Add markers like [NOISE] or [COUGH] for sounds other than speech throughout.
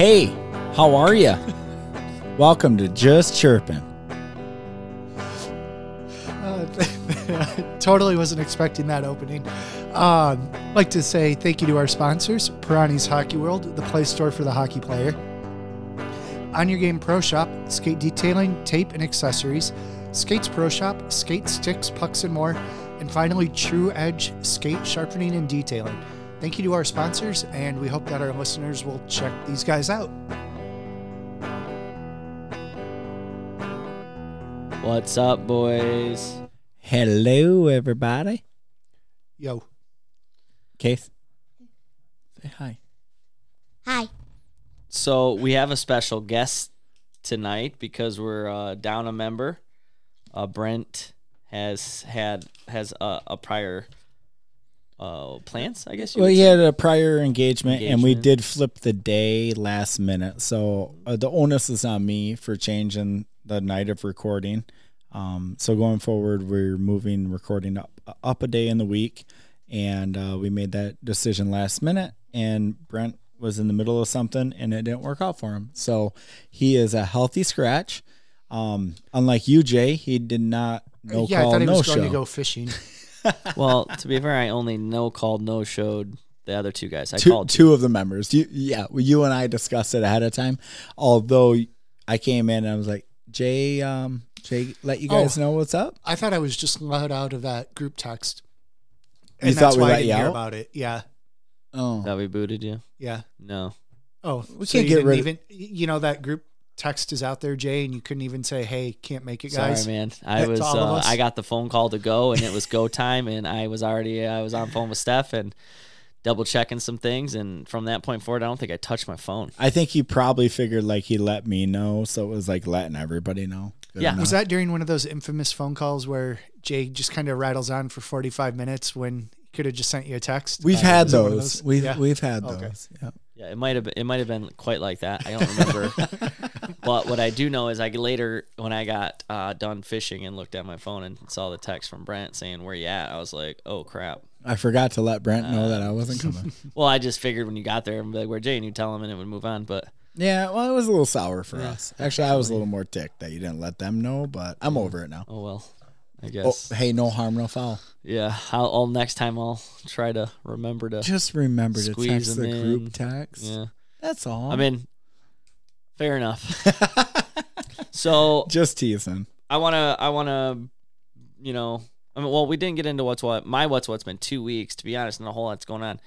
Hey, how are you? Welcome to Just Chirping. Uh, [LAUGHS] totally wasn't expecting that opening. Um, like to say thank you to our sponsors, Perani's Hockey World, the play store for the hockey player. On Your Game Pro Shop, skate detailing, tape, and accessories. Skates Pro Shop, skate sticks, pucks, and more. And finally, True Edge skate sharpening and detailing. Thank you to our sponsors, and we hope that our listeners will check these guys out. What's up, boys? Hello, everybody. Yo, Case, say hi. Hi. So we have a special guest tonight because we're uh, down a member. Uh, Brent has had has a, a prior uh, plans, I guess. You Well, he say. had a prior engagement, and we did flip the day last minute. So uh, the onus is on me for changing the night of recording. Um, so going forward, we're moving recording up up a day in the week, and uh, we made that decision last minute. And Brent was in the middle of something, and it didn't work out for him. So he is a healthy scratch. Um, unlike you, Jay, he did not no yeah, I thought he no was going show. to go fishing. [LAUGHS] [LAUGHS] well, to be fair, I only no called, no showed the other two guys. I two, called two of the members. You, yeah, well, you and I discussed it ahead of time. Although I came in and I was like, Jay, um, Jay, let you guys Oh. know what's up. I thought I was just let out of that group text. You And thought that's we why I let didn't you hear out? about it. Yeah. Oh, that we booted you. Yeah. No, Oh, We so can't you get didn't rid of- even you know that group text is out there, Jay, and you couldn't even say, "Hey, can't make it, guys." sorry, man. [LAUGHS] I To was uh, I got the phone call to go, and it was go time, and I was already I was on phone with Steph and double checking some things, and from that point forward, I don't think I touched my phone. I think he probably figured like he let me know, so it was like letting everybody know. Good Yeah. enough. Was that during one of those infamous phone calls where Jay just kind of rattles on for forty-five minutes when he could have just sent you a text? We've Uh, had was it one of those. We've Yeah. we've had Okay. those. Yeah. Yeah, it might have been, it might have been quite like that. I don't remember. [LAUGHS] but what I do know is I later when I got uh, done fishing and looked at my phone and saw the text from Brent saying where you at, I was like, oh crap. I forgot to let Brent know that I wasn't coming. [LAUGHS] Well, I just figured when you got there and be like, where Jay, and you tell him and it would move on. But yeah, well, it was a little sour for us. Actually, I was a little more ticked that you didn't let them know, but I'm over it now. oh well, I Oh, guess. hey, no harm, no foul. Yeah, I'll, I'll next time I'll try to remember to. Just remember to text the them group text. Yeah, That's all. I mean, fair enough. [LAUGHS] so just teasing. I wanna, I wanna, you know, I mean, well, we didn't get into what's what. My what's what's been two weeks, to be honest, and a whole lot's going on.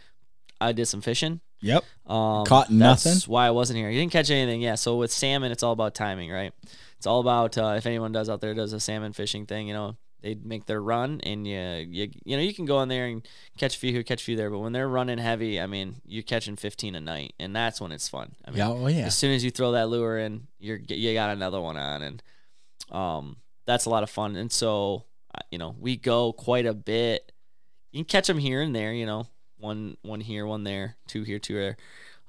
I did some fishing. Yep. Um, Caught nothing. that's why I wasn't here. You didn't catch anything. Yeah. So with salmon, it's all about timing, right? It's all about uh, if anyone does out there does a salmon fishing thing, you know, they make their run and you, you you know you can go in there and catch a few here, catch a few there, but when they're running heavy, I mean, you're catching 15 a night, and that's when it's fun. I mean, Yeah. Oh yeah. as soon as you throw that lure in, you're you got another one on, and um, that's a lot of fun. And so, uh, you know, we go quite a bit. You can catch them here and there, you know, one one here, one there, two here, two there.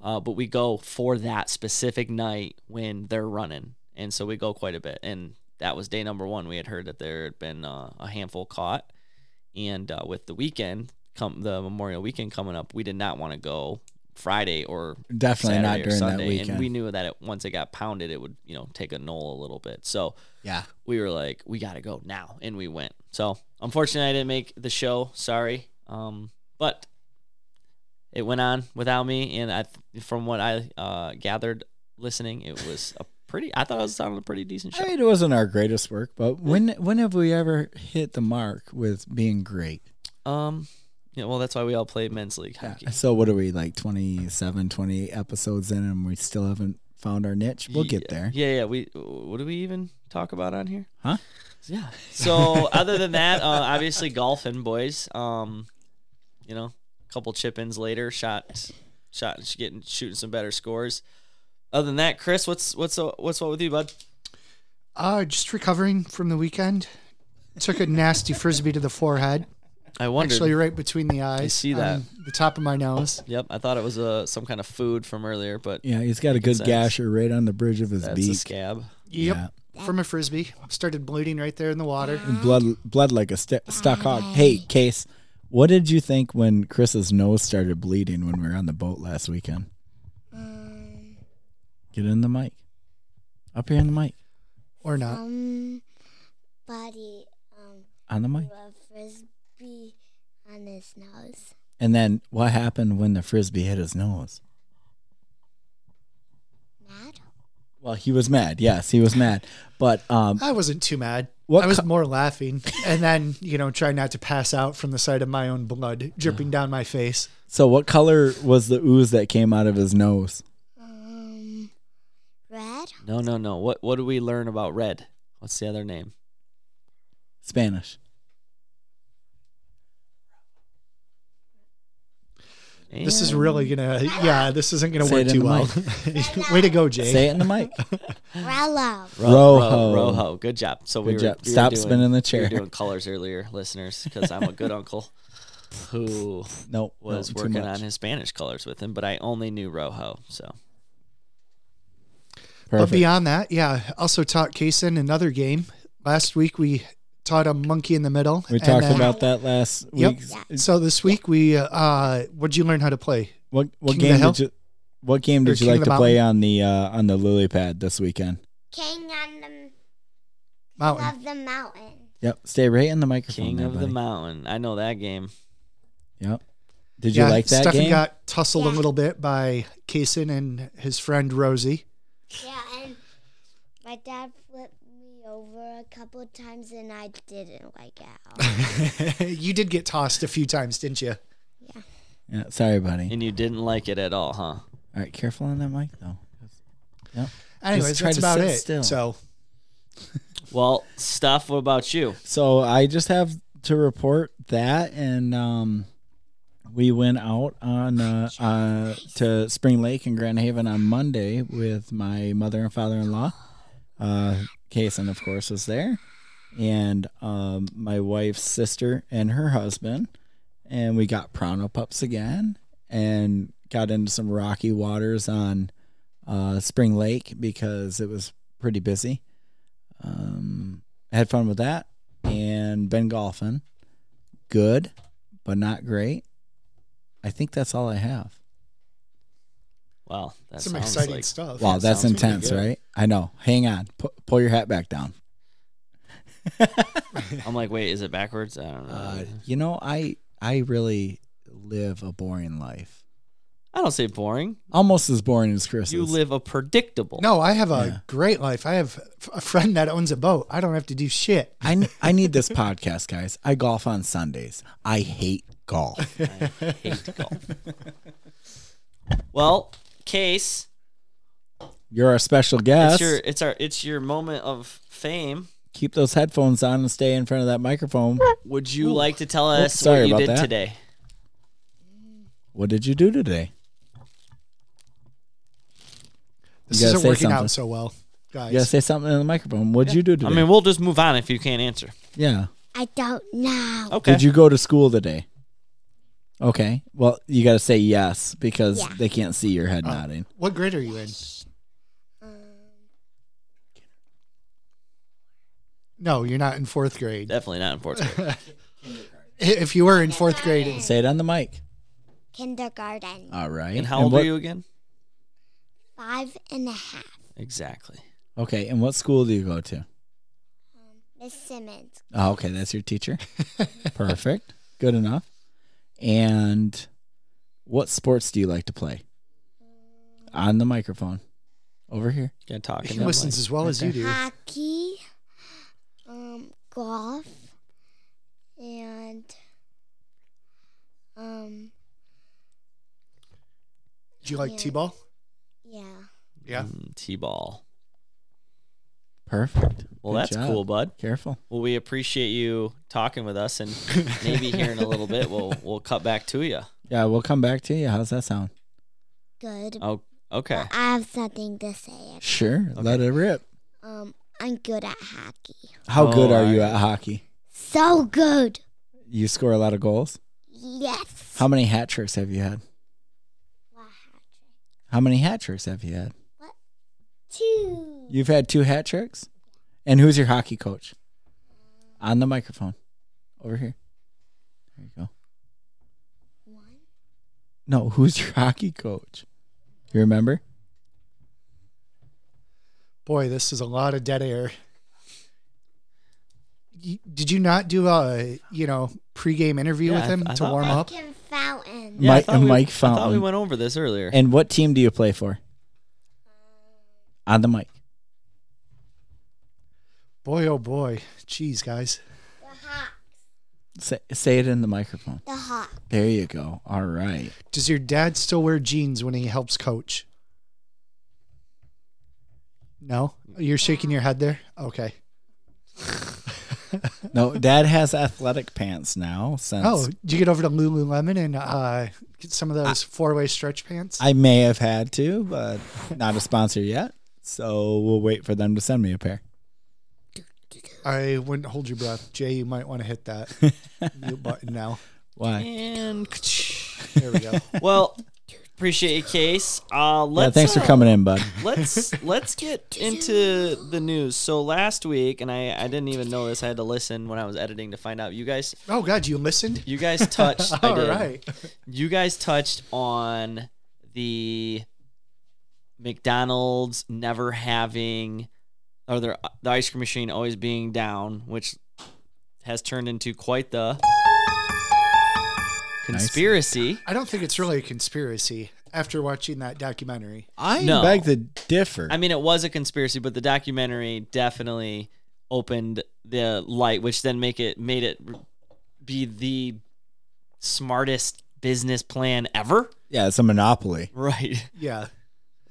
Uh, but we go for that specific night when they're running, and so we go quite a bit. And that was day number one. We had heard that there had been uh, a handful caught, and uh, with the weekend, come the Memorial Weekend coming up, we did not want to go Friday or Definitely not Saturday or during that Sunday, weekend. and we knew that it, once it got pounded, it would you know take a knoll a little bit. So yeah. we were like, we got to go now, and we went. So unfortunately, I didn't make the show. Sorry, um, but it went on without me, and I, from what I uh, gathered listening, it was a pretty. I thought it was sounding a pretty decent show. I mean, it wasn't our greatest work, but when when have we ever hit the mark with being great? Um, yeah, well, that's why we all play men's league hockey. So what are we like 27, 28 episodes in, and we still haven't found our niche? We'll get there. Yeah, yeah. We what do we even talk about on here? Huh? Yeah. So other than that, uh, obviously golfing, boys. Um, you know, a couple chip ins later, shot, shot, getting shooting some better scores. Other than that, Chris, what's what's uh, what's what with you, bud? Uh, just recovering from the weekend. Took a nasty frisbee to the forehead, I wondered. actually right between the eyes. I see that. the top of my nose. Yep, I thought it was uh, some kind of food from earlier, but Yeah, he's got a good sense. gasher right on the bridge of his that's a beak. scab. Yep. Yeah. From a frisbee, started bleeding right there in the water. And blood, blood like a st- stuck hog. Hey, Case, what did you think when Chris's nose started bleeding when we were on the boat last weekend? Get in the mic. Up here in the mic. Or not. Somebody um On the mic. threw a frisbee on his nose. And then what happened when the frisbee hit his nose? Mad? Well, he was mad. Yes, he was mad. But um, I wasn't too mad. What I was co- more laughing, and then you know, trying not to pass out from the sight of my own blood dripping down my face. so what color was the ooze that came out of his nose? Red? No, no, no. What what do we learn about red? What's the other name? Spanish. This is really gonna, yeah, this isn't gonna Say work it in too the well. [LAUGHS] Way to go, Jay. Say it in the mic. [LAUGHS] Rello. Ro- Rojo. Ro- Rojo. Good job. So we Good were, job. we were Stop doing- spinning the We chair. were doing colors earlier, listeners, because I'm a good [LAUGHS] uncle who Nope. was no, too working much. on his Spanish colors with him, but I only knew Rojo. So But beyond that, yeah, also taught Kaysen another game. Last week we taught a monkey in the middle. we and talked then- about that last Yep. week. So this week we, uh, what'd you learn how to play? What what King game did you what game Or did you King like to the play on the uh, on the lily pad this weekend? King on the Mountain. of the mountain. Yep. Stay right in the microphone. King there, of the. Mountain. I know that game. Yep. Did you yeah, like that Stefan game? got tussled a little bit by Kaysen and his friend Rosie. Yeah, and my dad flipped me over a couple of times, and I didn't like it. [LAUGHS] you did get tossed a few times, didn't you? yeah. Yeah. Sorry, buddy. And you didn't like it at all, huh? All right. Careful on that mic though. Yep. Anyways, try that's to about it. still. So Well, stuff. What about you? So I just have to report that, and um, we went out on uh, uh, to Spring Lake in Grand Haven on Monday with my mother and father-in-law. Uh, Kason, of course, was there, and um, my wife's sister and her husband, and we got Pronto pups again, and got into some rocky waters on uh, Spring Lake because it was pretty busy. Um, had fun with that and been golfing. Good, but not great. I think that's all I have. Wow, that some exciting like, stuff. Wow, that that's intense, right? I know. Hang on. Pu- pull your hat back down. [LAUGHS] I'm like, wait, is it backwards? I don't know. Uh, you know, I I really live a boring life. I don't say boring. Almost as boring as Chris. You live a predictable. No, I have a Yeah. great life. I have a friend that owns a boat. I don't have to do shit. I I need this [LAUGHS] podcast, guys. I golf on Sundays. I hate golf. [LAUGHS] I hate golf. well, case You're our special guest. it's your it's our it's your moment of fame. Keep those headphones on and stay in front of that microphone. Would you like to tell us sorry what you about did that. today? What did you do today? This You gotta isn't say working something. out so well, guys. You gotta say something in the microphone. What did you do today? I mean, we'll just move on if you can't answer. yeah. I don't know. Okay. Did you go to school today? Okay. Well, you got to say yes because Yeah. they can't see your Oh. head nodding. What grade are you in? Um, No, you're not in fourth grade. Definitely not in fourth grade. [LAUGHS] If you were in fourth grade, it's- Say it on the mic. kindergarten. All right. and how old what, are you again? Five and a half. Exactly. Okay. And what school do you go to? Um, Miss Simmons. Oh, okay. That's your teacher. [LAUGHS] Perfect. Good enough. And what sports do you like to play? On the microphone. Over here. Got to talk. he listens mic. as well as you do. Hockey. Um, golf. And um, Do you like Yeah. t-ball? yeah. Yeah. Mm, T-ball. Perfect. Well, Good that's job. cool, bud. Careful. Well, we appreciate you talking with us, and maybe here in a little bit we'll we'll cut back to you. Yeah, we'll come back to you. How's that sound? Good. Oh, okay. But I have something to say. Sure. Let it rip. Um, I'm good at hockey. How good Oh, are you at hockey? So good. You score a lot of goals? Yes. How many hat tricks have you had? Wow, hat-trick. How many hat tricks have you had? What? Two. You've had two hat tricks? And who's your hockey coach? On the microphone. Over here. There you go. One. No, who's your hockey coach? You remember? Boy, this is a lot of dead air. Y- Did you not do a you know pregame interview Yeah, with him I to thought- warm up? Pumpkin fountain. Yeah, I Mike- thought we- Mike I thought we went over this earlier. And what team do you play for? On the mic. Boy, oh boy, jeez, guys. The hawk. Say, say it in the microphone. The hawk. There you go. All right. Does your dad still wear jeans when he helps coach? No, you're shaking your head there. Okay. No, Dad has athletic pants now. Since Oh, did you get over to Lululemon and uh, get some of those four-way stretch pants? I may have had to, but not a sponsor yet. So we'll wait for them to send me a pair. I wouldn't hold your breath, Jay. You might want to hit that [LAUGHS] mute button now. Why? and There we go. well, appreciate you, Case. Uh, let's, thanks for uh, coming in, bud. let's let's get [LAUGHS] into the news. So last week, and I I didn't even know this. I had to listen when I was editing to find out. You guys Oh God, you listened. you guys [LAUGHS] touched. I did. right. You guys touched on the McDonald's never having or their the ice cream machine always being down, which has turned into quite the conspiracy. I don't think it's really a conspiracy after watching that documentary. I No. beg to differ. I mean, it was a conspiracy, but the documentary definitely opened the light, which then make it made it be the smartest business plan ever. yeah, it's a monopoly. Right. Yeah.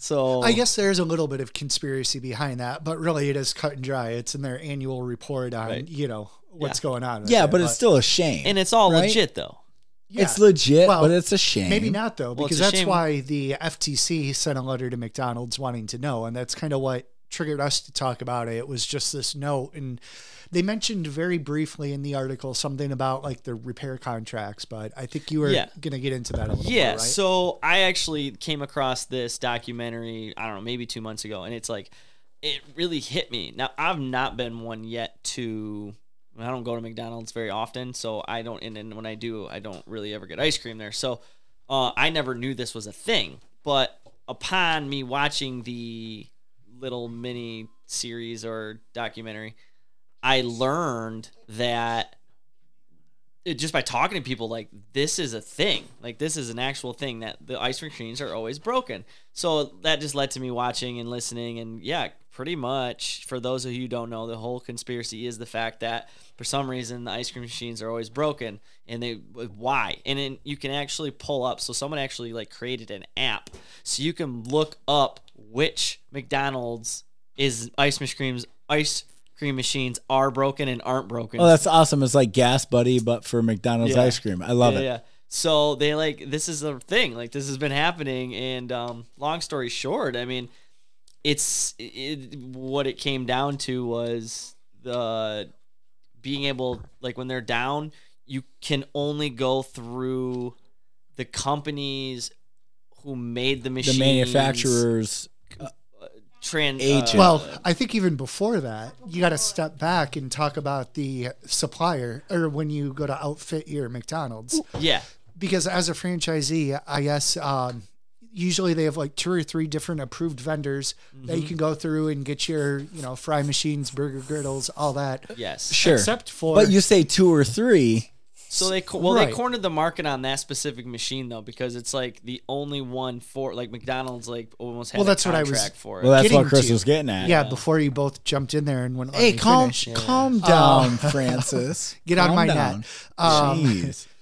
So I guess there's a little bit of conspiracy behind that, but really it is cut and dry. It's in their annual report on, Right. you know, what's going on. Yeah, it, but it's still a shame. and it's all right? legit though. yeah. It's legit, Well, but it's a shame. Maybe not though, because a that's shame- why the FTC sent a letter to McDonald's wanting to know, and that's kind of what triggered us to talk about it. It was just this note, and they mentioned very briefly in the article something about like the repair contracts, but I think you were Yeah. gonna get into that a little Yeah. more, right? So I actually came across this documentary, I don't know, maybe two months ago, and it's like, it really hit me. Now, I've not been one yet to. I don't go to McDonald's very often, so I don't. And, and when I do, I don't really ever get ice cream there. So uh, I never knew this was a thing. But upon me watching the little mini series or documentary, I learned that it, just by talking to people like this is a thing. Like this is an actual thing that the ice cream machines are always broken. So that just led to me watching and listening. And yeah pretty much for those of you who don't know the whole conspiracy is the fact that for some reason the ice cream machines are always broken. And they why? And then you can actually pull up so someone actually like created an app. So you can look up which mcdonald's is ice creams ice cream machines are broken and aren't broken Oh, that's awesome. It's like Gas Buddy, but for McDonald's Yeah. ice cream. I love yeah, it. Yeah. So they like this is a thing. Like this has been happening, and um, long story short, I mean, it's it, what it came down to was the being able like when they're down, you can only go through the companies who made the machines. The manufacturers. Trans Agent. uh, Well, I think even before that, you got to step back and talk about the supplier or when you go to outfit your McDonald's. yeah, Because as a franchisee, I guess um, usually they have like two or three different approved vendors that you can go through and get your, you know, fry machines, burger griddles, all that. yes, Sure. Except for but you say two or three. So they well Right. they cornered the market on that specific machine though because it's like the only one for like McDonald's like almost had Well, a that's what I was- contract for it. Well, that's Getting what Chris to- was getting at. yeah, before you both jumped in there and went. Hey, calm, calm down, Francis. [LAUGHS] Get on Calm my down. net. Um, Jeez. [LAUGHS]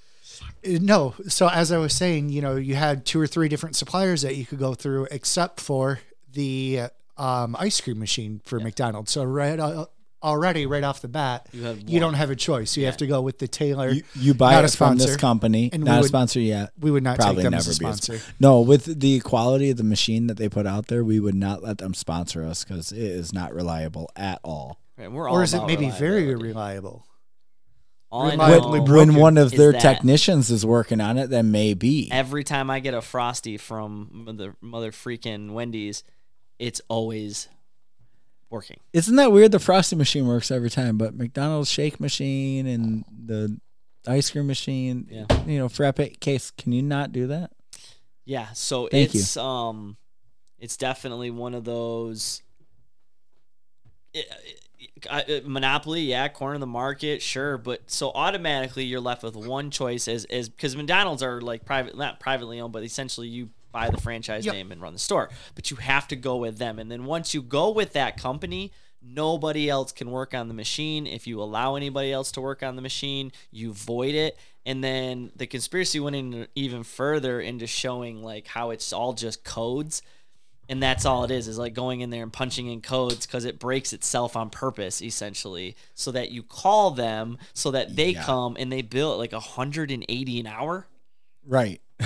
No. So as I was saying, you know, you had two or three different suppliers that you could go through, except for the um, ice cream machine for McDonald's. So right uh, already, right off the bat, You you don't have a choice. You have to go with the Taylor. You, you buy Not a it from this company, And we not a sponsor yet. we would not Probably take them never as a be a sponsor. No, with the quality of the machine that they put out there, we would not let them sponsor us because it is not reliable at all. Right, we're all or is it maybe very reliable? All I reliably know, broken when one of their technicians is working on it, then maybe. every time I get a frosty from the mother freaking Wendy's, it's always working. Isn't that weird? The frosty machine works every time, but McDonald's shake machine and the ice cream machine, Yeah. you know, frappe case. Can you not do that? Yeah, so Thank you. it's um it's definitely one of those I, uh, monopoly, yeah, corner of the market, sure, but so automatically you're left with one choice as as because McDonald's are like private, not privately owned, but essentially you buy the franchise Yep. name and run the store, but you have to go with them, and then once you go with that company. Nobody else can work on the machine. If you allow anybody else to work on the machine, you void it. And then the conspiracy went in even further into showing like how it's all just codes and that's all it is is like going in there and punching in codes because it breaks itself on purpose essentially so that you call them so that they Yeah. come and they bill at like 180 an hour Right. [LAUGHS]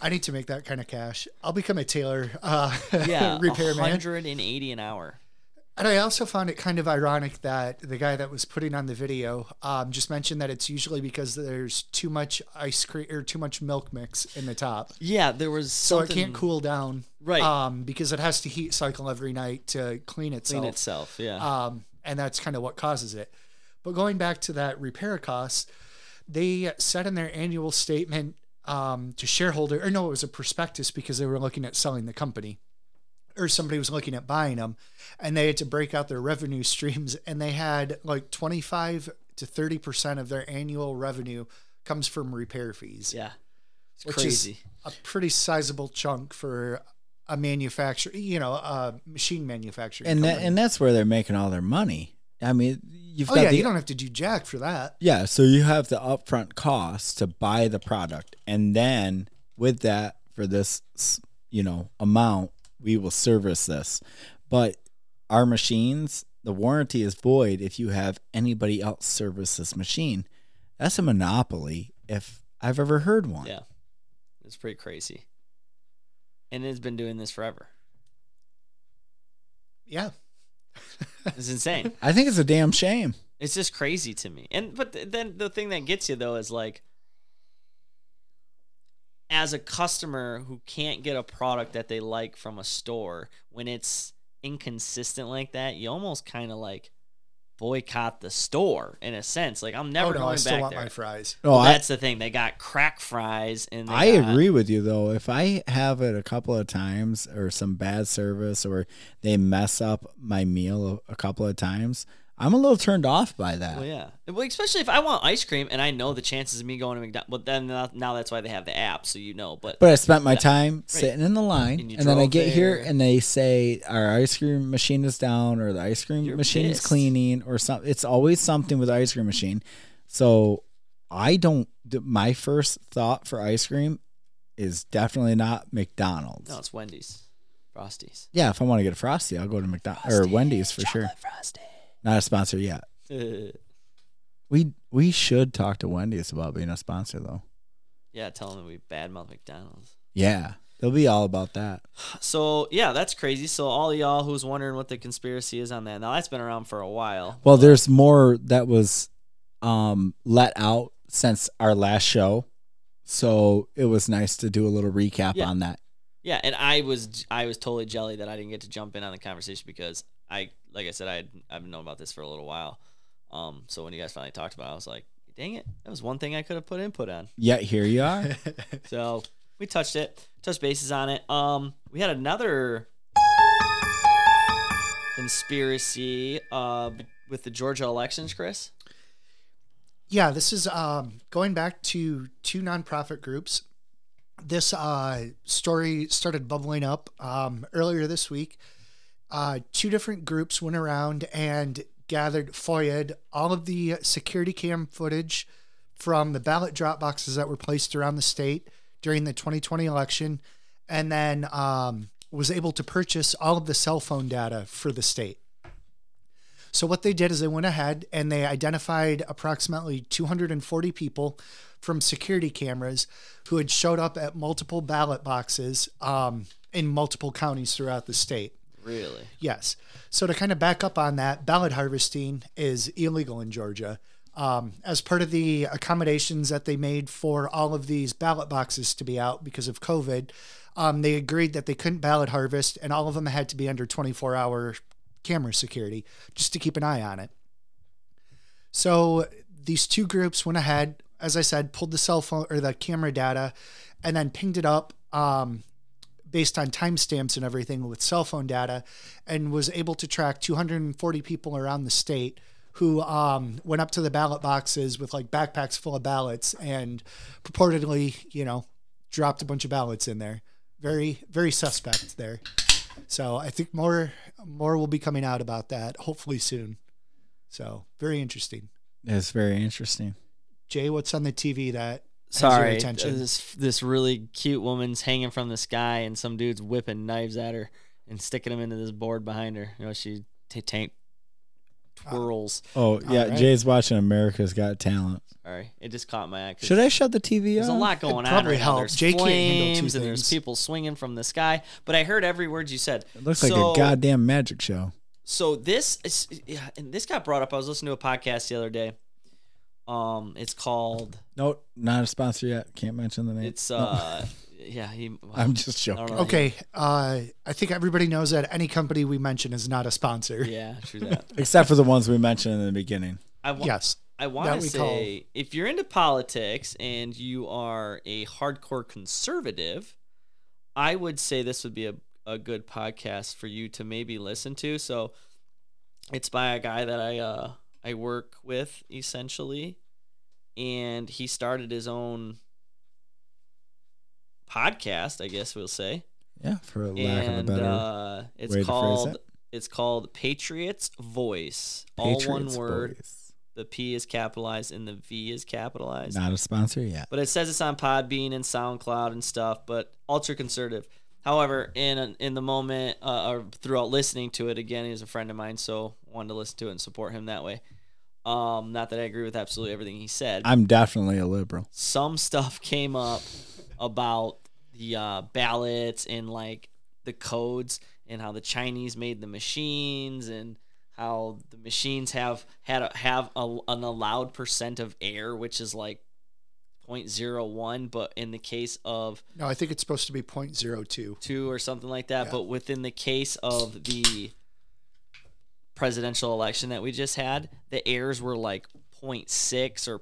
I need to make that kind of cash. I'll become a Taylor, uh, [LAUGHS] yeah repairman. 180 an hour And I also found it kind of ironic that the guy that was putting on the video um, just mentioned that it's usually because there's too much ice cream or too much milk mix in the top. yeah there was So something it can't cool down. Right. Um, because it has to heat cycle every night to clean itself. clean itself yeah Um, and that's kind of what causes it. But going back to that repair cost, they said in their annual statement um, to shareholder, or no, it was a prospectus because they were looking at selling the company, or somebody was looking at buying them, and they had to break out their revenue [LAUGHS] streams, and they had like twenty five to thirty percent of their annual revenue comes from repair fees, yeah it's which crazy is a pretty sizable chunk for a manufacturer, you know, a machine manufacturer. And that, and that's where they're making all their money. I mean, you've Oh got yeah, the you don't have to do jack for that. Yeah, so you have the upfront cost to buy the product, and then with that, for this, you know, amount, we will service this. But our machines, the warranty is void if you have anybody else service this machine. That's a monopoly, if I've ever heard one. yeah it's pretty crazy and it's been doing this forever Yeah. It's insane [LAUGHS] I think it's a damn shame. It's just crazy to me. And but th- then the thing that gets you though is like as a customer who can't get a product that they like from a store when it's inconsistent like that, you almost kind of like boycott the store in a sense. Like I'm never oh no, going I still back want there. my fries. No, Well, I, that's the thing. They got crack fries and they I got- agree with you though. If I have it a couple of times or some bad service or they mess up my meal a, a couple of times, I'm a little turned off by that. Well, yeah. Well, especially if I want ice cream and I know the chances of me going to McDonald's. But then now, that's why they have the app, so you know. But But I spent my time sitting in the line, And and, then I get here and they say our ice cream machine is down, or the ice cream You're machine is cleaning, or something. It's always something with the ice cream machine. So I don't. My first thought for ice cream is definitely not McDonald's. no, it's Wendy's, Frosties, Yeah, if I want to get a frosty, I'll go to McDonald's or Wendy's for sure. Frosty. Not a sponsor yet. [LAUGHS] We we should talk to Wendy's about being a sponsor though. yeah, tell them we badmouth McDonald's. Yeah, they'll be all about that. [SIGHS] So yeah, that's crazy. So all y'all who's wondering what the conspiracy is on that, now that's been around for a while. Well, there's more that was um, let out since our last show, so it was nice to do a little recap Yeah. on that. Yeah, and I was I was totally jelly that I didn't get to jump in on the conversation because I like I said I had, I've known about this for a little while. Um, so when you guys finally talked about, it, I was like, dang it, that was one thing I could have put input on. Yet here you are. [LAUGHS] So we touched it, touched bases on it. Um, we had another conspiracy uh with the Georgia elections, Chris. Yeah, this is um, going back to two nonprofit groups. This uh, story started bubbling up um, earlier this week. Uh, two different groups went around and gathered, FOIA'd all of the security cam footage from the ballot drop boxes that were placed around the state during the 2020 election, and then um, was able to purchase all of the cell phone data for the state. So what they did is they went ahead and they identified approximately 240 people from security cameras who had showed up at multiple ballot boxes um, in multiple counties throughout the state. Really? Yes. So to kind of back up on that, ballot harvesting is illegal in Georgia. Um, as part of the accommodations that they made for all of these ballot boxes to be out because of COVID, um, they agreed that they couldn't ballot harvest and all of them had to be under 24 hour camera security just to keep an eye on it. So these two groups went ahead, as I said, pulled the cell phone or the camera data and then pinged it up um, based on timestamps and everything with cell phone data, and was able to track 240 people around the state who um, went up to the ballot boxes with like backpacks full of ballots and purportedly, you know, dropped a bunch of ballots in there. Very, very suspect there. So I think more, more will be coming out about that hopefully soon. So very interesting. It's very interesting. Jay, what's on the TV that Sorry, attention? this this really cute woman's hanging from the sky, and some dude's whipping knives at her and sticking them into this board behind her. You know, she t- tank ah. twirls. Oh yeah, right. Jay's watching America's Got Talent. Sorry, it just caught my eye. 'cause Should I shut the TV up? There's a lot going on. probably right now. help. Jay can't handle two flames and there's people swinging from the sky. But I heard every word you said. It looks So- like a goddamn magic show. So this is, yeah, and this got brought up. I was listening to a podcast the other day. Um, it's called. No, not a sponsor yet. Can't mention the name. It's uh, [LAUGHS] yeah. He. [LAUGHS] I'm just I don't joking. know. Okay, uh, I think everybody knows that any company we mention is not a sponsor. Yeah, true that. [LAUGHS] Except for the ones we mentioned in the beginning. I wa- Yes. I want That to we say if you're into politics and you are a hardcore conservative, I would say this would be a, a good podcast for you to maybe listen to. So it's by a guy that I uh I work with essentially and he started his own podcast, I guess we'll say. Yeah, for lack and of a better uh it's way to phrase called it. it's called Patriots Voice. all one word. Voice. The P is capitalized and the V is capitalized. Not a sponsor yet. But it says it's on Podbean and SoundCloud and stuff, but ultra conservative. However, in in the moment uh, or throughout listening to it again, he's a friend of mine, so wanted to listen to it and support him that way. Um, not that I agree with absolutely everything he said. I'm definitely a liberal. Some stuff came up about the uh, ballots and like the codes and how the Chinese made the machines and how the machines have had a, have a, an allowed percent of air, which is like 0.01, but in the case of No, I think it's supposed to be 0.02. two or something like that. Yeah. But within the case of the presidential election that we just had, the errors were like 0.6 or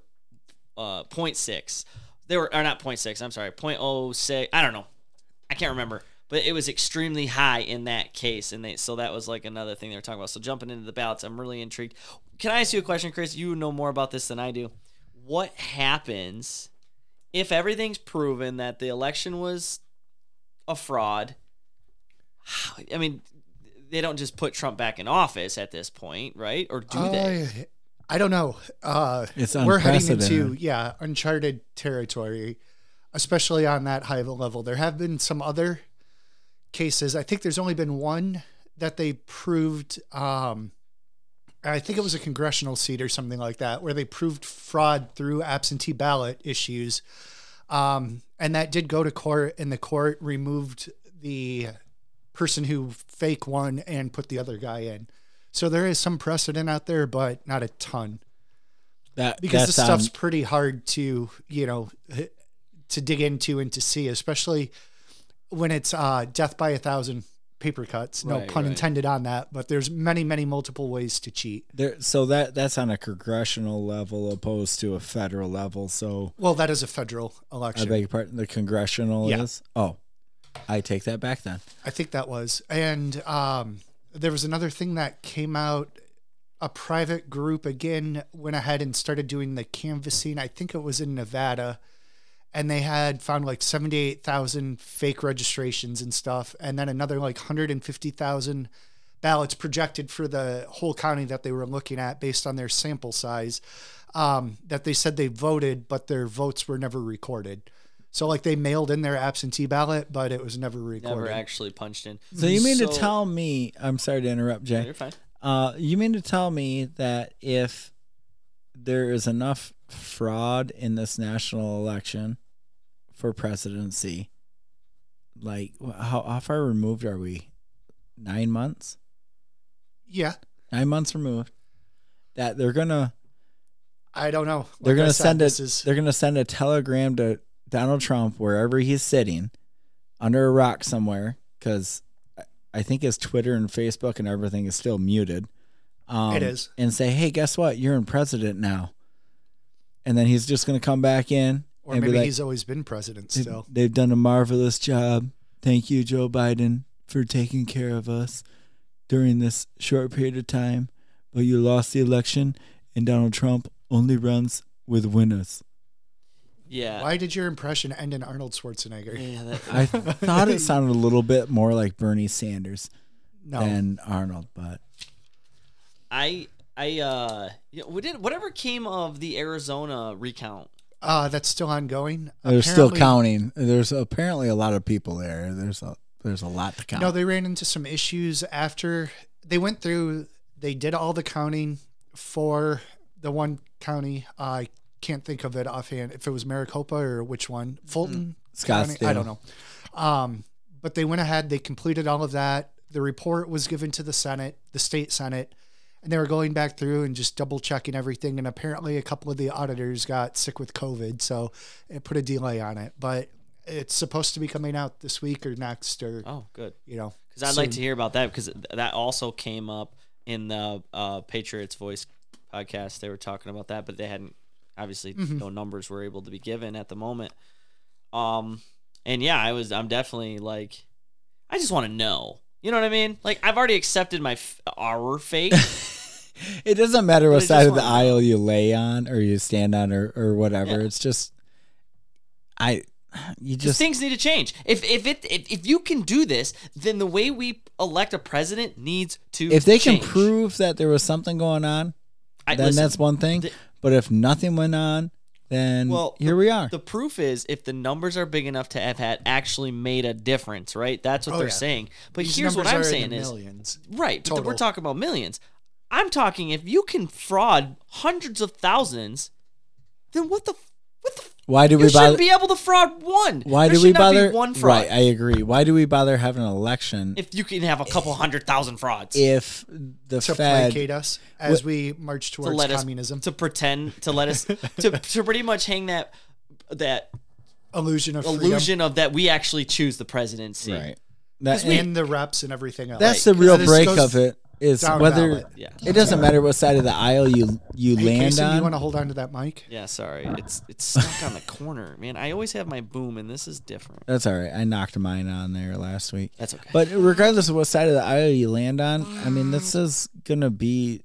uh, 0.6. They were, or not 0.6, I'm sorry, 0.06. I don't know. I can't remember. But it was extremely high in that case. And they, so that was like another thing they were talking about. So jumping into the ballots, I'm really intrigued. Can I ask you a question, Chris? You know more about this than I do. What happens if everything's proven that the election was a fraud? I mean, they don't just put Trump back in office at this point, right? Or do they? I, I don't know. Uh, It's we're heading into yeah uncharted territory, especially on that high of a level. There have been some other cases. I think there's only been one that they proved. Um, I think it was a congressional seat or something like that, where they proved fraud through absentee ballot issues. Um, and that did go to court, and the court removed the person who fake won and put the other guy in. So there is some precedent out there, but not a ton That because that this stuff's pretty hard to you know to dig into and to see, especially when it's uh, death by a thousand paper cuts. No Right, pun right. intended on that, but there's many, many multiple ways to cheat. there. So that that's on a congressional level opposed to a federal level. So Well, that is a federal election. I beg your pardon. The congressional Yeah. is. Oh, I take that back then. I think that was. And um, there was another thing that came out. A private group again went ahead and started doing the canvassing. I think it was in Nevada. And they had found like 78,000 fake registrations and stuff. And then another like 150,000 ballots projected for the whole county that they were looking at based on their sample size. Um, that they said they voted, but their votes were never recorded. So like they mailed in their absentee ballot, but it was never recorded. Never actually punched in. So you mean to tell me? I'm sorry to interrupt, Jay. You're fine. Uh, you mean to tell me that if there is enough fraud in this national election for presidency, like how how far removed are we? Nine months. Yeah, Nine months removed. That they're gonna I don't know. they're gonna said, send it. is- They're gonna send a telegram to Donald Trump wherever he's sitting, under a rock somewhere, because I think his Twitter and Facebook and everything is still muted. Um, It is. and say, "Hey, guess what? You're in president now." And then he's just gonna come back in or and maybe like, he's always been president "They've- still. "They've done a marvelous job. Thank you, Joe Biden, for taking care of us during this short period of time. But you lost the election, and Donald Trump only runs with winners. Yeah. Why did your impression end in Arnold Schwarzenegger? Yeah, that, [LAUGHS] I thought it sounded a little bit more like Bernie Sanders No. than Arnold, but I I uh you know, we did whatever came of the Arizona recount. Uh, that's still ongoing. they're still Apparently- counting. There's apparently a lot of people there. There's a there's a lot to count. No, they ran into some issues after they went through. They did all the counting for the one county. I can't think of it offhand. If it was Maricopa or which one, Fulton, County? Scottsdale. I don't know. Um, but they went ahead. They completed all of that. The report was given to the Senate, the state Senate, and they were going back through and just double checking everything. And apparently, a couple of the auditors got sick with COVID, so it put a delay on it. But it's supposed to be coming out this week or next, or Oh, good. you know, Because I'd like to hear about that because that also came up in the uh, Patriots Voice podcast. They were talking about that, but they hadn't obviously Mm-hmm. no numbers were able to be given at the moment. Um, and yeah, I was. I'm definitely like, I just want to know. You know what I mean? Like I've already accepted my f- our fate. [LAUGHS] [LAUGHS] It doesn't matter what side of the aisle you lay on or you stand on or, or whatever. Yeah. It's just I you Just just things need to change. If if it if, if you can do this, then the way we elect a president needs to. if they can prove that there was something going on, I, then listen, that's one thing. the- but if nothing went on, then Well, here the- we are. The proof is if the numbers are big enough to have had actually made a difference, right? That's what Oh, they're yeah. saying. But These here's what I'm are in saying the is millions. right. But we're talking about millions. I'm talking if you can fraud hundreds of thousands, then what the what the Why do you we shouldn't bother? be able to fraud one. why There do we should not be bother? one fraud? Right, I agree. Why do we bother having an election if you can have a couple hundred thousand frauds if the to Fed? placate us as we march to towards let us communism. to pretend to let us [LAUGHS] to, to pretty much hang that that illusion of freedom illusion of that we actually choose the presidency. Right. That, and the reps and everything else. that's Right, the real break goes of it. Is down whether ballot. Yeah. it doesn't matter what side of the aisle you you Hey, land Casey, on. you want to hold on to that mic? Yeah, sorry. It's it's stuck on the [LAUGHS] corner, man. I always have my boom, and this is different. That's all right. I knocked mine on there last week. That's okay. But regardless of what side of the aisle you land on, I mean, this mm. is gonna be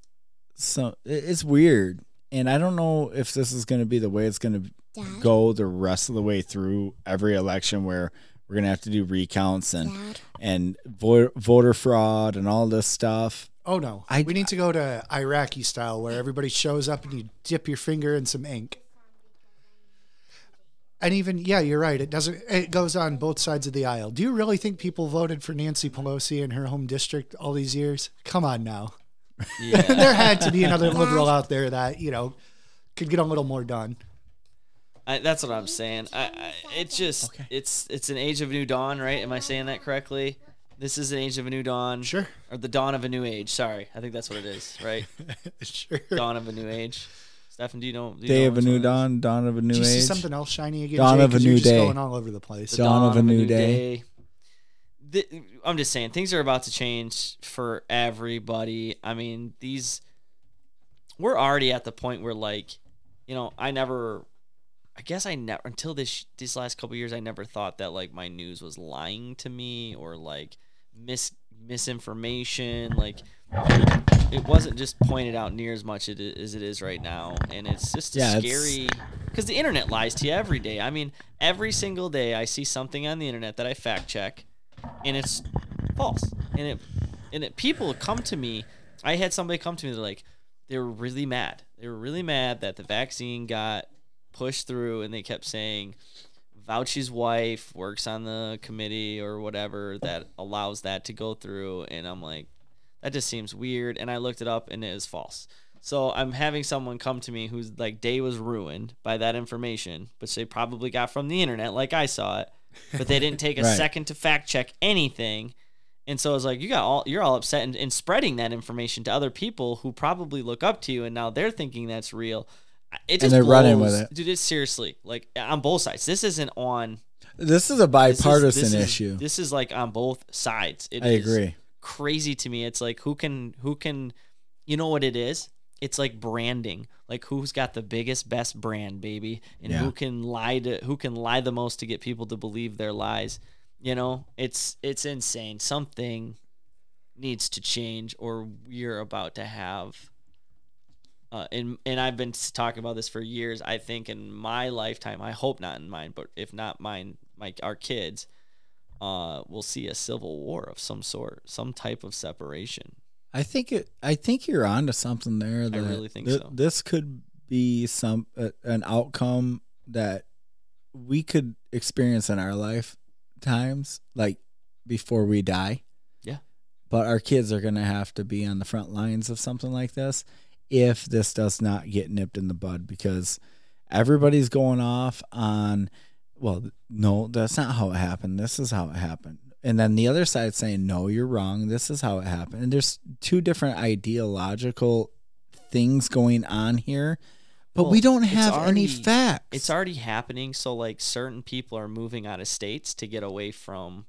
so. It's weird, and I don't know if this is gonna be the way it's gonna Dad, go the rest of the way through every election, where we're gonna have to do recounts and Dad, and vo- voter fraud and all this stuff. Oh no, I- we need to go to Iraqi style where everybody shows up and you dip your finger in some ink. And even yeah, you're right. It doesn't. It goes on both sides of the aisle. Do you really think people voted for Nancy Pelosi in her home district all these years? Come on now. yeah. [LAUGHS] there had to be another liberal out there that you know could get a little more done. I, that's what I'm saying. I, I it's just it's it's an age of new dawn, right? Am I saying that correctly? This is an age of a new dawn. Sure. Or the dawn of a new age. Sorry, I think that's what it is, right? [LAUGHS] sure. dawn of a new age. Stefan, do you know? Do you Day know of a new one it is? dawn, dawn of a new Do you see something else shiny again? Dawn Jay? of a 'Cause you're new just day. Going all over the place. The Dawn of a new day. Th- I'm just saying things are about to change for everybody. I mean, these we're already at the point where like, you know, I never I guess I never until this these last couple years I never thought that like my news was lying to me or like mis misinformation like it wasn't just pointed out near as much as it is right now. And it's just Yeah, scary because the internet lies to you every day. I mean every single day i see something on the internet that i fact check and it's false. And it and it people come to me i had somebody come to me they're like they were really mad. They were really mad that the vaccine got pushed through and they kept saying Fauci's wife works on the committee or whatever that allows that to go through and I'm like that just seems weird and I looked it up and it is false. So I'm having someone come to me who's like day was ruined by that information, which they probably got from the internet like I saw it, but they didn't take [LAUGHS] a Right. second to fact check anything. And so I was like, you got all you're all upset and, and spreading that information to other people who probably look up to you and now they're thinking that's real. It just they're running with it. Dude, it's seriously like on both sides. This isn't on This is a this is- bipartisan this is- issue. This is like on both sides. It I is agree. Crazy to me. It's like who can who can you know what it is? It's like branding. Like who's got the biggest best brand, baby, and Yeah. who can lie to who can lie the most to get people to believe their lies. You know, it's it's insane. Something needs to change, or we're about to have. Uh, and and I've been talking about this for years. I think in my lifetime, I hope not in mine, but if not mine, my our kids, uh, will see a civil war of some sort, some type of separation. I think it. I think you're onto something there. That really think thi- so. This could be some uh, an outcome that we could experience in our lifetimes, like before we die. Yeah. But our kids are going to have to be on the front lines of something like this if this does not get nipped in the bud because everybody's going off on well no that's not how it happened this is how it happened and then the other side saying no you're wrong this is how it happened and there's two different ideological things going on here but we don't have any facts It's already happening. So like certain people are moving out of states to get away from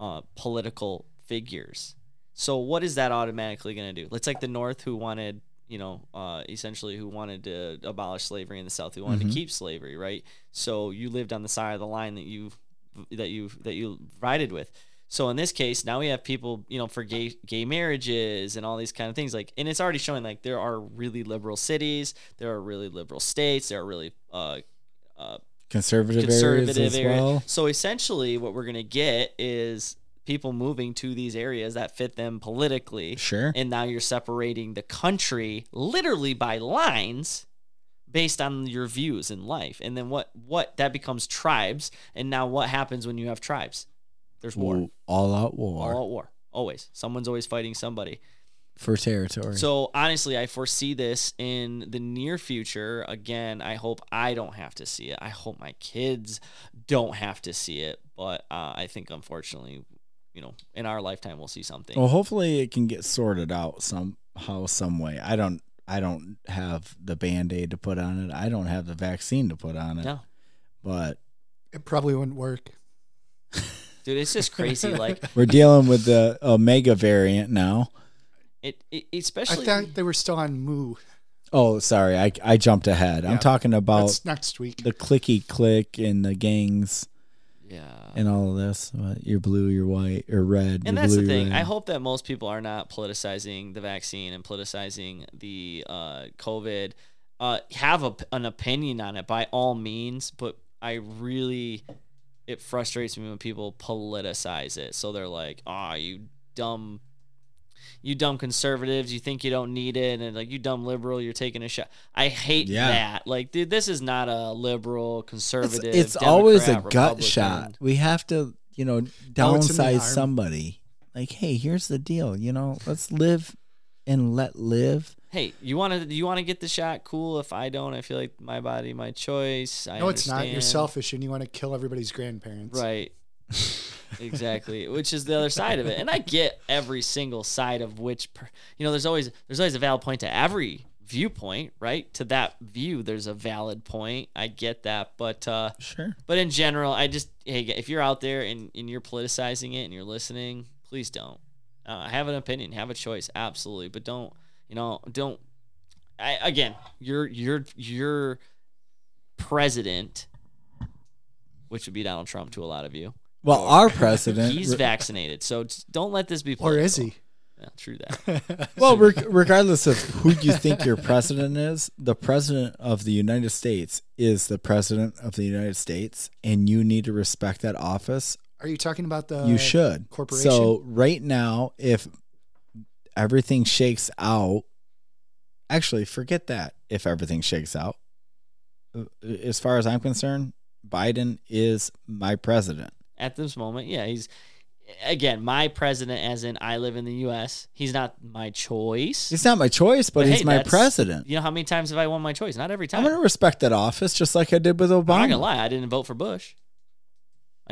uh, political figures. So what is that automatically going to do? It's like the North who wanted, you know, uh, essentially who wanted to abolish slavery in the South who wanted Mhm. to keep slavery, right? So you lived on the side of the line that you that you that you rided with. So in this case, now we have people, you know, for gay gay marriages and all these kind of things. Like, and it's already showing like there are really liberal cities, there are really liberal states, there are really uh, uh, conservative, conservative areas as area. well So essentially, what we're gonna get is people moving to these areas that fit them politically, sure and now you're separating the country literally by lines based on your views in life. And then what what that becomes tribes. And now what happens when you have tribes? There's war. Ooh, all out war All out war. Always. Someone's always fighting somebody. for territory So honestly, I foresee this in the near future. Again, I hope I don't have to see it. I hope my kids don't have to see it. But uh, I think unfortunately, you know, in our lifetime, we'll see something. Well, hopefully it can get sorted out somehow, some way. I don't, I don't have the band aid to put on it. I don't have the vaccine to put on it. No. But It probably wouldn't work. Dude, it's just crazy. [LAUGHS] like we're dealing with the Omega variant now. it, it I especially. thought they were still on Mu. Oh, sorry, I I jumped ahead. Yeah. I'm talking about That's next week. the clicky click and the gangs yeah. and all of this. What, you're blue, you're white, or red. And that's blue, the thing. I hope that most people are not politicizing the vaccine and politicizing the uh, COVID. Uh, have a, an opinion on it by all means, but I really, it frustrates me when people politicize it. So they're like, "Ah, you dumb, you dumb conservatives, you think you don't need it, and like you dumb liberal, you're taking a shot." I hate Yeah. that. Like, dude, this is not a liberal It's, conservative. it's always a Democrat, gut shot. We have to, you know, No, it's in the downsize somebody. Like, hey, here's the deal. You know, let's live and let live. hey, you want to you want to get the shot? Cool. If I don't, I feel like my body, my choice. I no, it's not. You're selfish and you want to kill everybody's grandparents. Right. Exactly. Which is the other side of it, and I get every single side of which. Per, you know, there's always there's always a valid point to every viewpoint, right? To that view, there's a valid point. I get that, but uh, Sure. but in general, I just hey, if you're out there and, and you're politicizing it and you're listening, please don't. Uh, have an opinion, have a choice, absolutely, but don't you know don't. I, again, you're you're you're president, which would be Donald Trump to a lot of you. Well, our [LAUGHS] president. He's vaccinated, so don't let this be. Or Political. is he? Yeah, true that. [LAUGHS] well, reg- regardless of who you think your president is, the president of the United States is the president of the United States, and you need to respect that office. Are you talking about the you should. corporation? So right now, if everything shakes out, actually forget that. If everything shakes out, Uh, as far as I'm concerned, Biden is my president. At this moment, yeah, he's again my president, as in I live in the U.S. He's not my choice. He's not my choice, but, But he's hey, my that's- president. You know how many times have I won my choice? Not every time. I'm to respect that office just like I did with Obama. I'm not gonna lie, I didn't vote for Bush.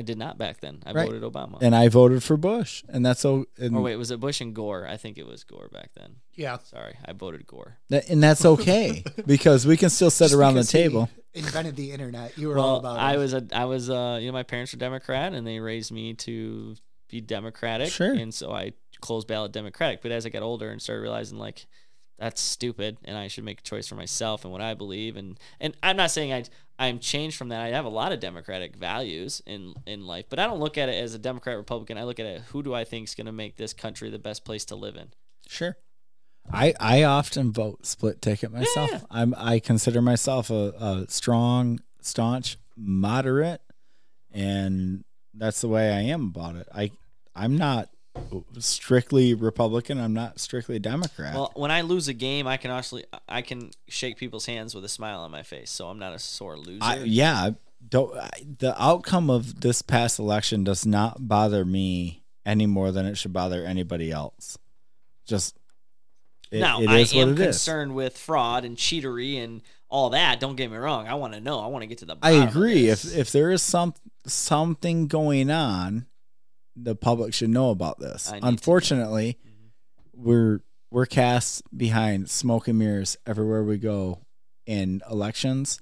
I did not back then. I Right. voted Obama. and I voted for Bush, and that's so. And, or wait, was it Bush and Gore? I think it was Gore back then. yeah. Sorry, I voted Gore. that- and that's okay [LAUGHS] because we can still sit Just around the because he table. Invented the internet. You were all Well, about I it. was a, I was, uh, you know, my parents were Democrat, and they raised me to be Democratic, Sure. and so I closed ballot Democratic. But as I got older and started realizing like that's stupid, and I should make a choice for myself and what I believe, and and I'm not saying I I'm changed from that. I have a lot of democratic values in in life, but I don't look at it as a Democrat Republican. I look at it who do I think is going to make this country the best place to live in. Sure. I I often vote split ticket myself. Yeah. I'm I consider myself a, a strong, staunch, moderate, and that's the way I am about it. I I'm not strictly Republican. I'm not strictly Democrat. Well, when I lose a game, I can actually I can shake people's hands with a smile on my face, so I'm not a sore loser. I, yeah, don't, I, the outcome of this past election does not bother me any more than it should bother anybody else. Just it, now, it I am it is. concerned with fraud and cheatery and all that. Don't get me wrong. I want to know. I want to get to the. I agree. If if there is some something going on, the public should know about this. I need to know. Unfortunately, mm-hmm. we're we're cast behind smoke and mirrors everywhere we go in elections,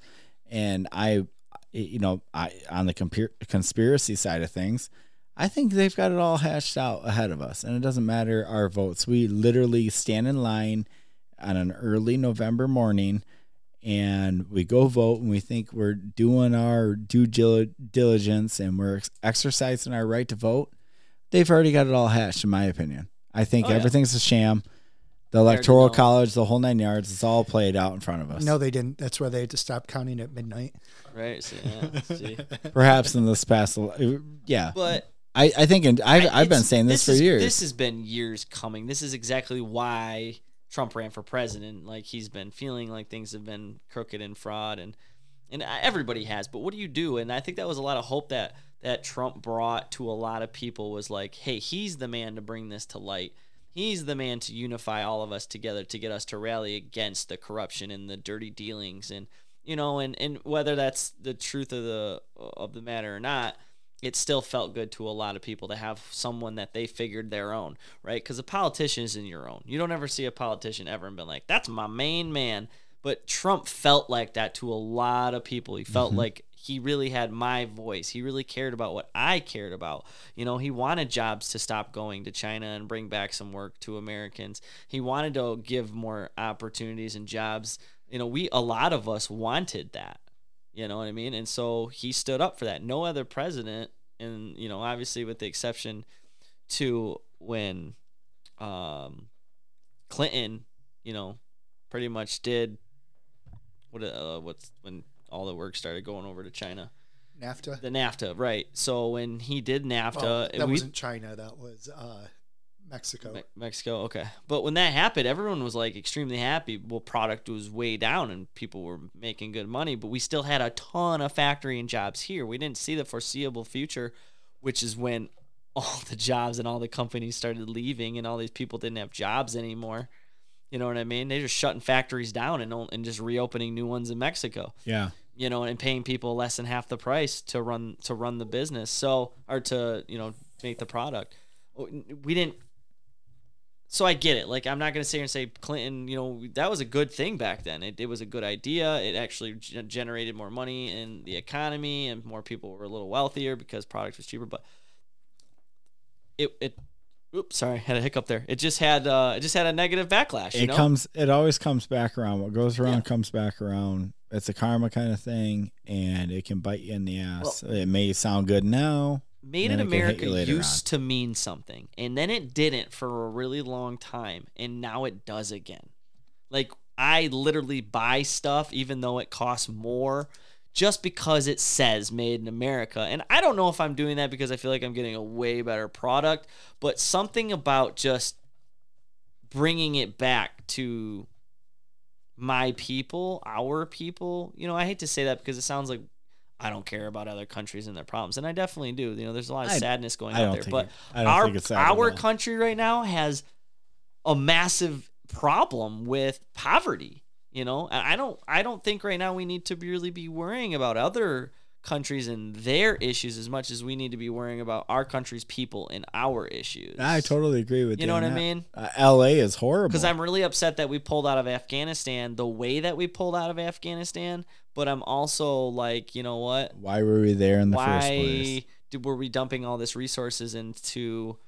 and I, you know, I on the compir- conspiracy side of things. I think they've got it all hashed out ahead of us, and it doesn't matter our votes. We literally stand in line on an early November morning and we go vote and we think we're doing our due diligence and we're exercising our right to vote, they've already got it all hashed, in my opinion. I think Oh, yeah. everything's a sham. The electoral college, the whole nine yards, it's all played out in front of us. No, they didn't. That's why they had to stop counting at midnight. right, so, yeah, see. [LAUGHS] Perhaps in this past, uh, yeah. but I, I think in, I've, I- I've been it's- saying this, for is, years. This has been years coming. This is exactly why Trump ran for president. Like he's been feeling like things have been crooked and fraud, and and everybody has. But what do you do? And I think that was a lot of hope that that Trump brought to a lot of people was like, hey, he's the man to bring this to light. He's the man to unify all of us together to get us to rally against the corruption and the dirty dealings and you know and and whether that's the truth of the of the matter or not it still felt good to a lot of people to have someone that they figured their own, right? Because a politician isn't your own. You don't ever see a politician ever and been like, "That's my main man." But Trump felt like that to a lot of people. He felt mm-hmm. like he really had my voice. He really cared about what I cared about. You know, he wanted jobs to stop going to China and bring back some work to Americans. He wanted to give more opportunities and jobs. You know, we a lot of us wanted that. You know what I mean? And so he stood up for that. No other president, and you know, obviously with the exception to when um, Clinton, you know, pretty much did what uh, what's when all the work started going over to China, NAFTA. the NAFTA, right? So when he did NAFTA, Well, that we- wasn't China. That was uh, Mexico. Me- Mexico, okay. But when that happened, everyone was like extremely happy. Well, product was way down and people were making good money, but we still had a ton of factory and jobs here. We didn't see the foreseeable future, which is when [LAUGHS] all the jobs and all the companies started leaving and all these people didn't have jobs anymore. You know what I mean? They're just shutting factories down and and just reopening new ones in Mexico yeah. you know, and paying people less than half the price to run to run the business. So or to you know make the product. Oh, we didn't. So I get it. Like I'm not gonna sit here and say Clinton. You know that was a good thing back then. It, it was a good idea. It actually g- generated more money in the economy, and more people were a little wealthier because product was cheaper. But it it. Oops, sorry, had a hiccup there. It just had uh, it just had a negative backlash. You it know? comes it always comes back around what goes around Yeah. comes back around it's a karma kind of thing and it can bite you in the ass it may sound good now Made in America used to mean something, and then it didn't for a really long time, and now it does again. Like I literally buy stuff even though it costs more just because it says made in America. And I don't know if I'm doing that because I feel like I'm getting a way better product, but something about just bringing it back to my people, our people. You know, I hate to say that because it sounds like I don't care about other countries and their problems, and I definitely do. You know, there's a lot of I- sadness going out there, but it- our think it's sad at our country right now has a massive problem with poverty. You know, and I don't I don't think right now we need to really be worrying about other countries and their issues as much as we need to be worrying about our country's people and our issues. i totally agree with you You know on what I mean? uh, la is horrible Because I'm really upset that we pulled out of Afghanistan the way that we pulled out of Afghanistan, but I'm also like, you know what? why were we there in the first place did, were we dumping all this resources into?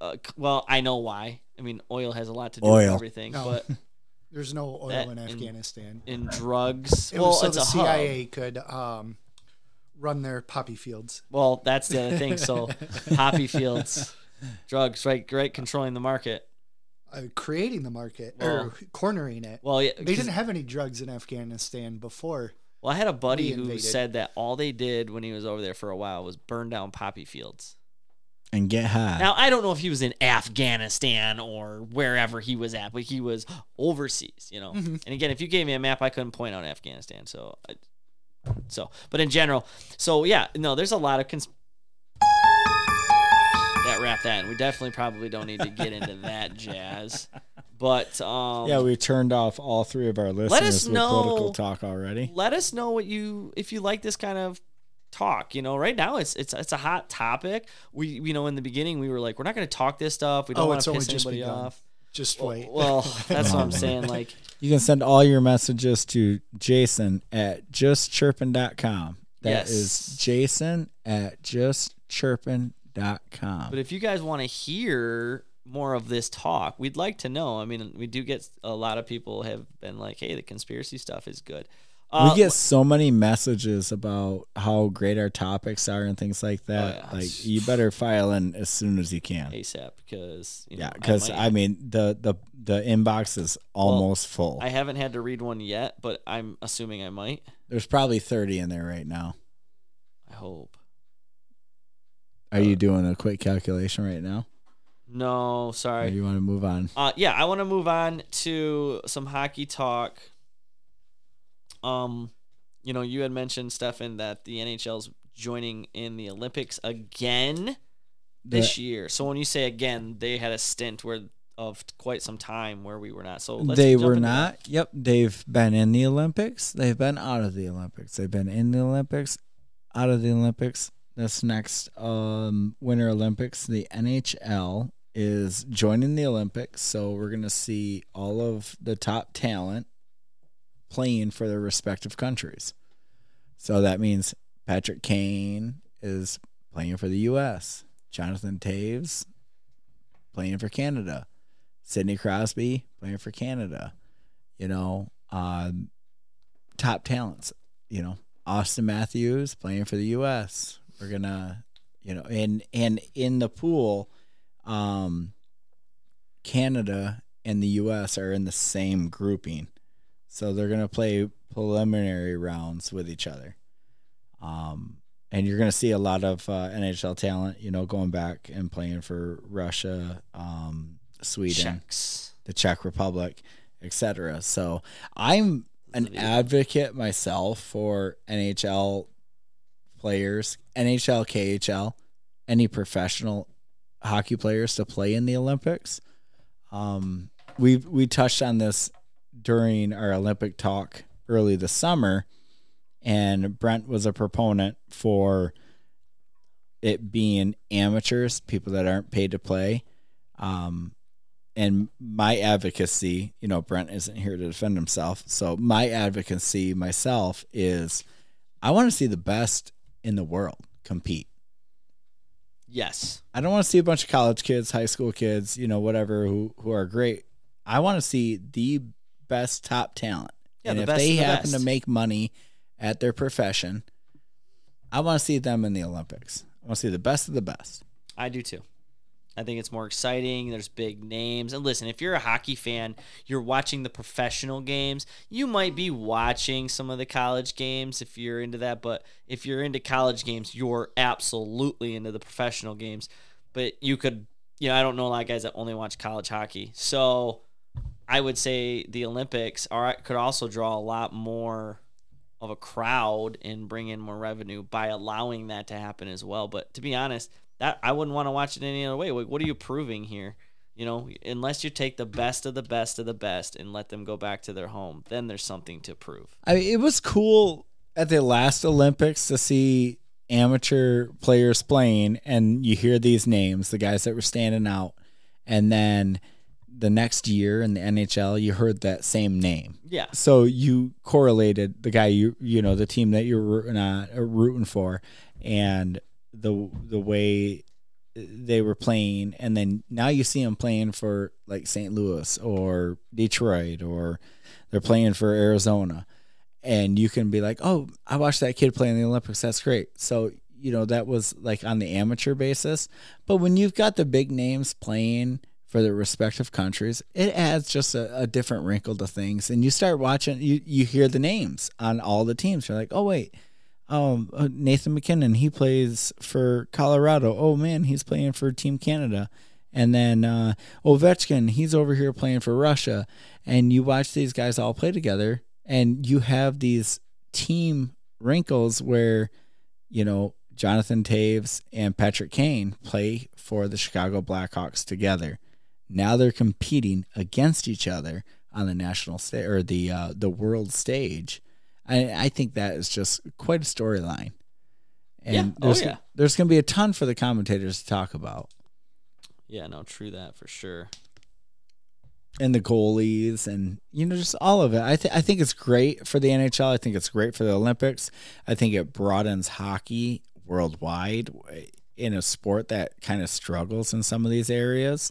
Uh, well, I know why. I mean, oil has a lot to do with everything, No. but [LAUGHS] There's no oil That in Afghanistan. in drugs. It well, so it's the a hub. CIA could um, run their poppy fields. Well, that's the other thing. So [LAUGHS] poppy fields, drugs, right? Right, controlling the market. Uh, creating the market Well- or cornering it. Well, yeah, they didn't have any drugs in Afghanistan before. Well, I had a buddy who said that all they did when he was over there for a while was burn down poppy fields. And get high. Now, I don't know if he was in Afghanistan or wherever he was at, but he was overseas, you know. Mhm. And again, if you gave me a map, I couldn't point out Afghanistan. So, I, so, but in general, so yeah, no, there's a lot of cons. That wrap that and We definitely probably don't need to get into that jazz, but um, yeah, we turned off all three of our listeners us with know- political talk already. let us know what you if you like this kind of talk you know right now it's it's it's a hot topic we you know in the beginning we were like we're not going to talk this stuff we don't Oh, want to only piss just anybody begun. off Just well, wait. well that's what i'm [LAUGHS] saying like You can send all your messages to Jason at justchirping.com. That Yes. is Jason at justchirping.com. but if you guys want to hear more of this talk we'd like to know i mean we do get a lot of people have been like hey the conspiracy stuff is good uh, we get so many messages about how great our topics are and things like that. Oh, yeah. Like you better file in as soon as you can. asap because you know, yeah, because might- I, mean the the the inbox is almost full. I haven't had to read one yet but i'm assuming i might There's probably thirty in there right now. i hope Are you doing a quick calculation right now? no Or sorry you want to move on? Uh, yeah, I want to move on to some hockey talk. Um, you know, you had mentioned Stefan that the NHL's joining in the Olympics again this year. So when you say again, they had a stint where of quite some time where we were not. So let's they were not. Yep, they've been in the Olympics. They've been out of the Olympics. They've been in the Olympics, out of the Olympics. This next um, Winter Olympics, the NHL is joining the Olympics. So we're gonna see all of the top talent playing for their respective countries. So that means Patrick Kane is playing for the U.S. Jonathan Toews playing for Canada. Sidney Crosby playing for Canada. You know, um, top talents. You know, Auston Matthews playing for the U.S. We're gonna, you know, and and in the pool, um, Canada and the U.S. are in the same grouping, so they're gonna play preliminary rounds with each other. Um, and you're going to see a lot of uh, NHL talent, you know, going back and playing for Russia, um, Sweden, Czechs. the Czech Republic, etc. So I'm an advocate myself for NHL players, NHL, KHL, any professional hockey players to play in the Olympics. Um, we we touched on this during our Olympic talk early this summer, and Brent was a proponent for it being amateurs, people that aren't paid to play. Um, and my advocacy, you know, Brent isn't here to defend himself. So my advocacy myself is I want to see the best in the world compete. Yes. I don't want to see a bunch of college kids, high school kids, you know, whatever, who who are great. I want to see the best top talent. Yeah, and the if best they the happen to make money at their profession, I want to see them in the Olympics. I want to see the best of the best. I do too. I think it's more exciting. There's big names. And listen, if you're a hockey fan, you're watching the professional games. You might be watching some of the college games if you're into that. But if you're into college games, you're absolutely into the professional games. But you could, you know, I don't know a lot of guys that only watch college hockey. So I would say the Olympics are could also draw a lot more of a crowd and bring in more revenue by allowing that to happen as well. But to be honest, that I wouldn't want to watch it any other way. Like, what are you proving here? You know, unless you take the best of the best of the best and let them go back to their home, then there's something to prove. I mean, it was cool at the last Olympics to see amateur players playing, and you hear these names, the guys that were standing out, and then the next year in the NHL, you heard that same name. Yeah, So you correlated the guy you you know the team that you're rooting on, uh, rooting for, and the the way they were playing, and then now you see them playing for like St. Louis or Detroit, or they're playing for Arizona, and you can be like, "Oh, I watched that kid play in the Olympics. That's great." So you know that was like on the amateur basis, but when you've got the big names playing for their respective countries, it adds just a, a different wrinkle to things. And you start watching, you you hear the names on all the teams. You're like, "Oh wait." um, uh, Nathan MacKinnon, he plays for Colorado. Oh man, he's playing for Team Canada. And then uh, Ovechkin, he's over here playing for Russia. And you watch these guys all play together, and you have these team wrinkles where, you know, Jonathan Toews and Patrick Kane play for the Chicago Blackhawks together. Now they're competing against each other on the national stage or the uh, the world stage I, I think that is just quite a storyline. And Yeah. Oh, there's, yeah. there's going to be a ton for the commentators to talk about. Yeah, no, true that for sure. And the goalies and, you know, just all of it. I, th- I think it's great for the NHL. I think it's great for the Olympics. I think it broadens hockey worldwide in a sport that kind of struggles in some of these areas.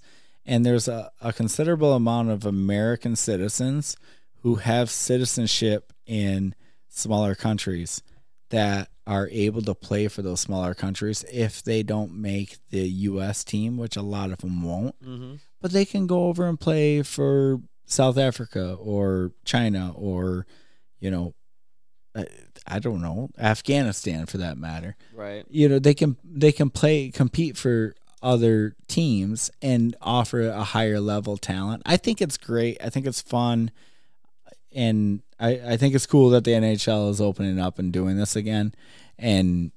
And there's a, a considerable amount of American citizens who have citizenship in smaller countries that are able to play for those smaller countries if they don't make the US team, which a lot of them won't. Mm-hmm. But they can go over and play for South Africa or China or, you know, I, I don't know, Afghanistan for that matter Right. you know they can they can play compete for other teams and offer a higher level talent. I think it's great. I think it's fun, and I I think it's cool that the NHL is opening up and doing this again. And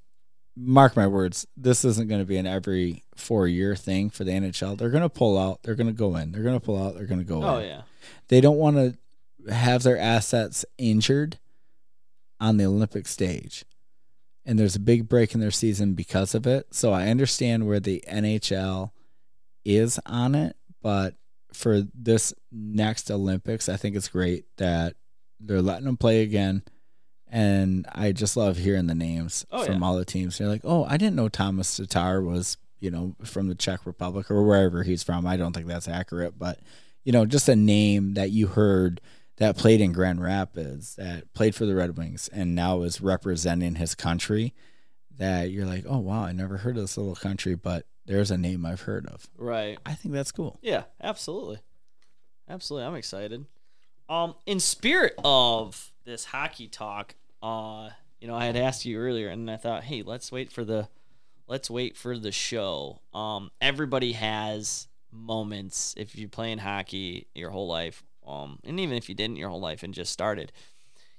mark my words, this isn't going to be an every four year thing for the NHL. They're going to pull out. They're going to go in. They're going to pull out. They're going to go Oh in. yeah. They don't want to have their assets injured on the Olympic stage. And there's a big break in their season because of it. So I understand where the NHL is on it, but for this next Olympics, I think it's great that they're letting them play again. And I just love hearing the names Oh, from yeah. all the teams. They're like, oh, I didn't know Tomas Tatar was, you know, from the Czech Republic or wherever he's from. I don't think that's accurate, but you know, just a name that you heard that played in Grand Rapids, that played for the Red Wings, and now is representing his country. That you're like, oh wow, I never heard of this little country, but there's a name I've heard of. Right. I think that's cool. Yeah, absolutely. Absolutely. I'm excited. Um, in spirit of this hockey talk, uh, you know, I had asked you earlier and I thought, hey, let's wait for the let's wait for the show. Um, everybody has moments if you're playing hockey your whole life, um, and even if you didn't your whole life and just started,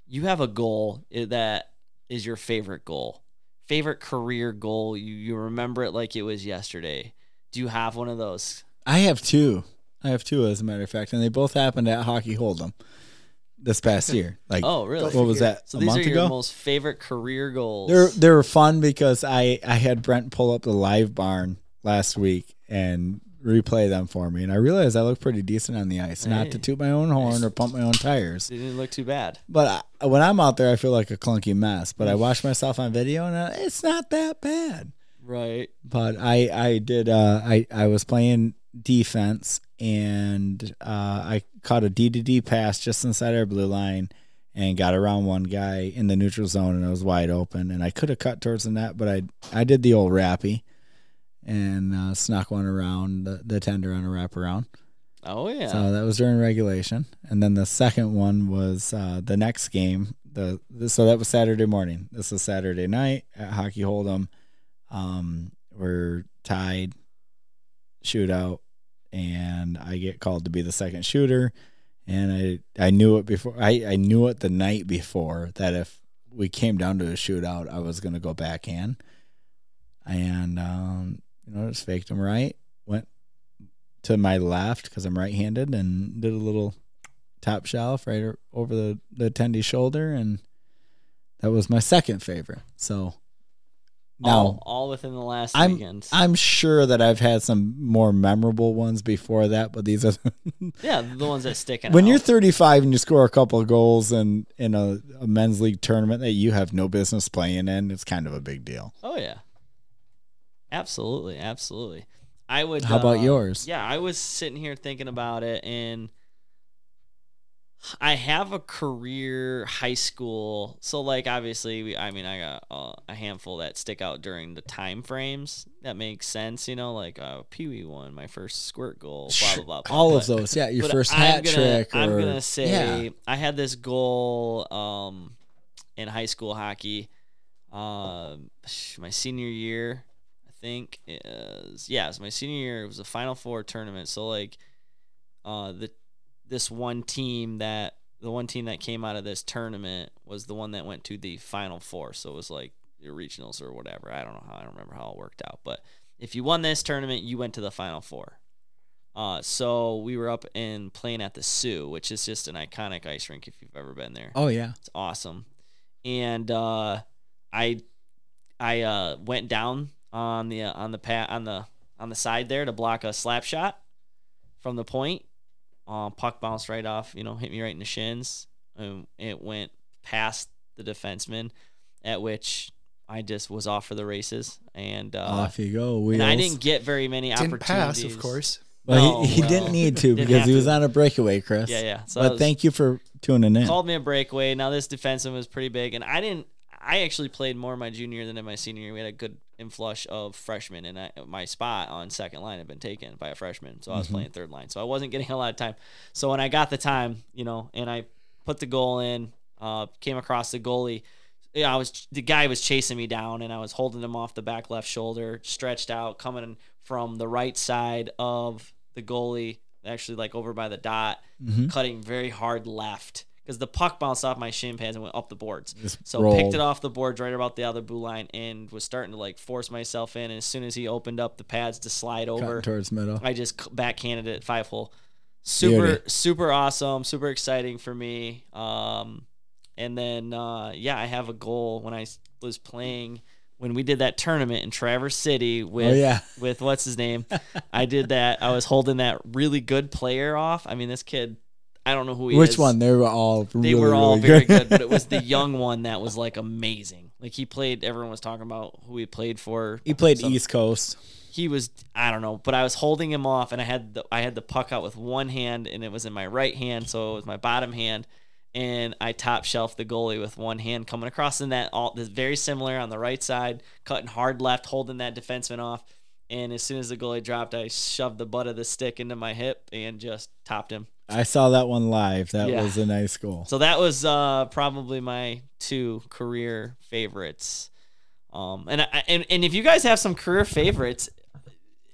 you have a goal that is your favorite goal. Favorite career goal. You you remember it like it was yesterday. Do you have one of those? I have two. I have two, as a matter of fact, and they both happened at Hockey Hold'em this past year. [LAUGHS] Like, Oh, really? what was that? So a these month are your ago. most favorite career goals. They're they were fun because I I had Brent pull up the LiveBarn last week and replay them for me, and I realized I look pretty decent on the ice. Not to toot my own horn or pump my own tires, They didn't look too bad. but I, when I'm out there, I feel like a clunky mess. But I watch myself on video, and uh, it's not that bad. Right. But I I did uh, I I was playing defense and uh, I caught a D to D pass just inside our blue line and got around one guy in the neutral zone and it was wide open and I could have cut towards the net but I I did the old rappy and uh, snuck one around the, the tender on a wraparound. Oh yeah. So that was during regulation, and then the second one was uh, the next game. The, the so that was Saturday morning. This was Saturday night at Hockey Hold'em. Um, we're tied, shootout, and I get called to be the second shooter. And I I knew it before. I I knew it the night before that if we came down to a shootout, I was gonna go backhand. And um, you know, just faked him right. Went to my left because I'm right-handed and did a little top shelf right over the the attendee shoulder, and that was my second favorite. So now all, all within the last I'm weekend. I'm sure that I've had some more memorable ones before that, but these are [LAUGHS] yeah, the ones that stick out. when you're 35 and you score a couple of goals in in a, a men's league tournament that you have no business playing in. It's kind of a big deal. Oh yeah. Absolutely, absolutely. I would. How about uh, yours? Yeah, I was sitting here thinking about it, and I have a career high school. So, like, obviously, we, I mean, I got uh, a handful that stick out during the time frames. That makes sense, you know, like uh, Pee Wee one, my first squirt goal, blah blah blah. blah. All But- of those. Yeah, your but 1st I'm hat gonna- trick. I'm gonna say yeah. I had this goal um, in high school hockey. Um, my senior year, think is yeah, was my senior year. It was a Final Four tournament. So like, uh, the this one team that the one team that came out of this tournament was the one that went to the Final Four. So it was like your regionals or whatever. I don't know how. I don't remember how it worked out, but if you won this tournament, you went to the Final Four. Uh, so we were up and playing at the Sioux, which is just an iconic ice rink if you've ever been there. Oh yeah. It's awesome. And uh, I I uh, went down on the uh, on the pat on the on the side there to block a slap shot from the point. Uh, puck bounced right off, you know, hit me right in the shins. And it went past the defenseman, at which I just was off for the races. And uh, Off you go. Wheels. and I didn't get very many Didn't opportunities. pass, of course. Well, No, he, he well, didn't need to didn't because he was to. on a breakaway, Chris. Yeah, yeah. So but was- thank you for tuning in. called me a breakaway. Now this defenseman was pretty big, and I didn't. I actually played more in my junior than in my senior year. We had a good inflush of freshmen, and I, my spot on second line had been taken by a freshman, so I was playing third line. So I wasn't getting a lot of time. So when I got the time, you know, and I put the goal in, uh, came across the goalie. Yeah, I was the guy was chasing me down, and I was holding him off the back left shoulder, stretched out, coming from the right side of the goalie, actually like over by the dot, Mhm. cutting very hard left because the puck bounced off my shin pads and went up the boards. Just So rolled. picked it off the boards right about the other blue line and was starting to like force myself in. And as soon as he opened up the pads to slide Cutting over, towards middle. I just backhanded it five hole. Super, Beauty. super awesome, super exciting for me. Um, and then uh, yeah, I have a goal when I was playing when we did that tournament in Traverse City with oh yeah. with what's his name. [LAUGHS] I did that. I was holding that really good player off. I mean, this kid, I don't know who he Which is. one? They were all. They really, were all really very good. good, but it was the [LAUGHS] young one that was like amazing. Like he played. Everyone was talking about who he played for. he played Some- East Coast. He was. I don't know, but I was holding him off, and I had the I had the puck out with one hand, and it was in my right hand, so it was my bottom hand. And I top shelf the goalie with one hand coming across in that all this very similar on the right side, cutting hard left, holding that defenseman off. And as soon as the goalie dropped, I shoved the butt of the stick into my hip and just topped him. I saw that one live. That Yeah. was a nice goal. So that was uh, probably my two career favorites. Um, and I, and and if you guys have some career favorites,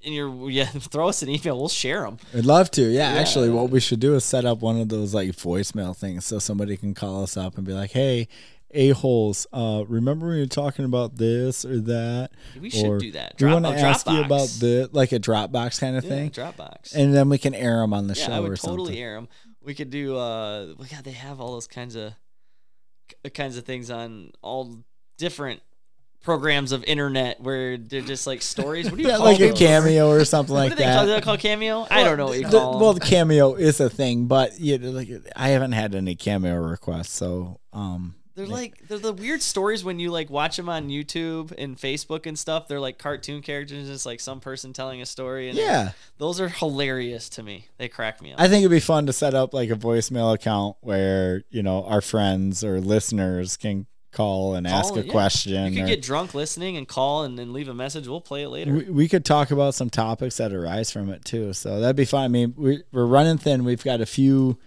and you're [LAUGHS] yeah, throw us an email. We'll share them. I'd love to. Yeah, Yeah. actually, what we should do is set up one of those like voicemail things so somebody can call us up and be like, "Hey, a holes, uh, remember when you were talking about this or that?" We should or, do that. We Drop- want to oh, ask you about the like a Dropbox kind of Yeah, thing, Dropbox. and then we can air them on the yeah, show I or would totally something. air them. We could do. Uh, well, yeah, they have all those kinds of kinds of things on all different programs of internet where they're just like stories. What do you [LAUGHS] Yeah, call like a cameo or something like they call? that. Do they call cameo? I don't know what you The- call. well, the cameo is a thing, but you know, like I haven't had any cameo requests, so um, They're like they're the weird stories when you like watch them on YouTube and Facebook and stuff. They're like cartoon characters, just like some person telling a story. And yeah. those are hilarious to me. They crack me up. I think it'd be fun to set up like a voicemail account where you know our friends or listeners can call and ask Call, a yeah. question. you or- could get drunk listening and call and then leave a message. We'll play it later. we, we could talk about some topics that arise from it too. So that'd be fun. I mean, we, we're running thin. We've got a few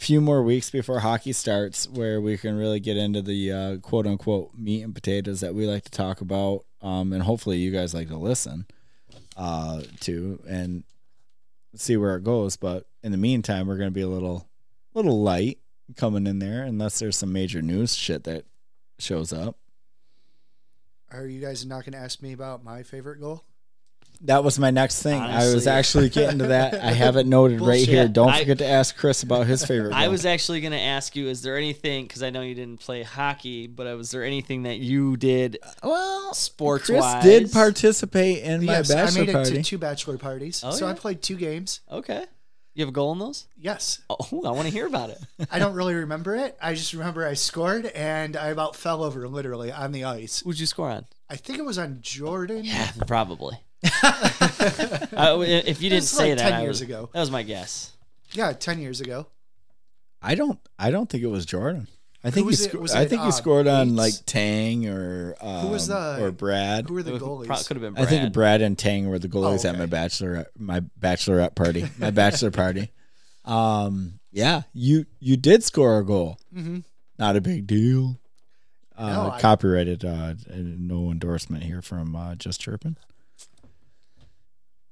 few more weeks before hockey starts where we can really get into the uh, quote unquote meat and potatoes that we like to talk about. Um, and hopefully you guys like to listen uh, to and see where it goes. But in the meantime, we're going to be a little little light coming in there unless there's some major news shit that shows up. Are you guys not going to ask me about my favorite goal? That was my next thing. I was actually getting to that. I have it noted right here. Don't I- forget to ask Chris about his favorite. I goal. was actually going to ask you, is there anything, because I know you didn't play hockey, but uh, was there anything that you did well. sports Chris wise? did participate in my yes, I bachelor made it party. to two bachelor parties. Oh, so I played two games. Okay. You have a goal in those? Yes. Oh, I want to hear about it. [LAUGHS] I don't really remember it. I just remember I scored and I about fell over literally on the ice. Who'd you score on? I think it was on Jordan. Yeah, probably. [LAUGHS] Uh, if you didn't say like that, 10 I years was- ago. that was my guess. Yeah, 10 years ago. I don't. I don't think it was Jordan. I think he. was it? Sco- Was I it, think he uh, scored on Bates? like Tang or um, was the- or Brad. Who were the goalies? pro- could have been I think Brad and Tang were the goalies Oh, at my okay. bachelor my bachelorette party, my bachelor party. Um, yeah, you you did score a goal. Mhm. Not a big deal. Uh, No, I- copyrighted. Uh, no endorsement here from uh, just chirping.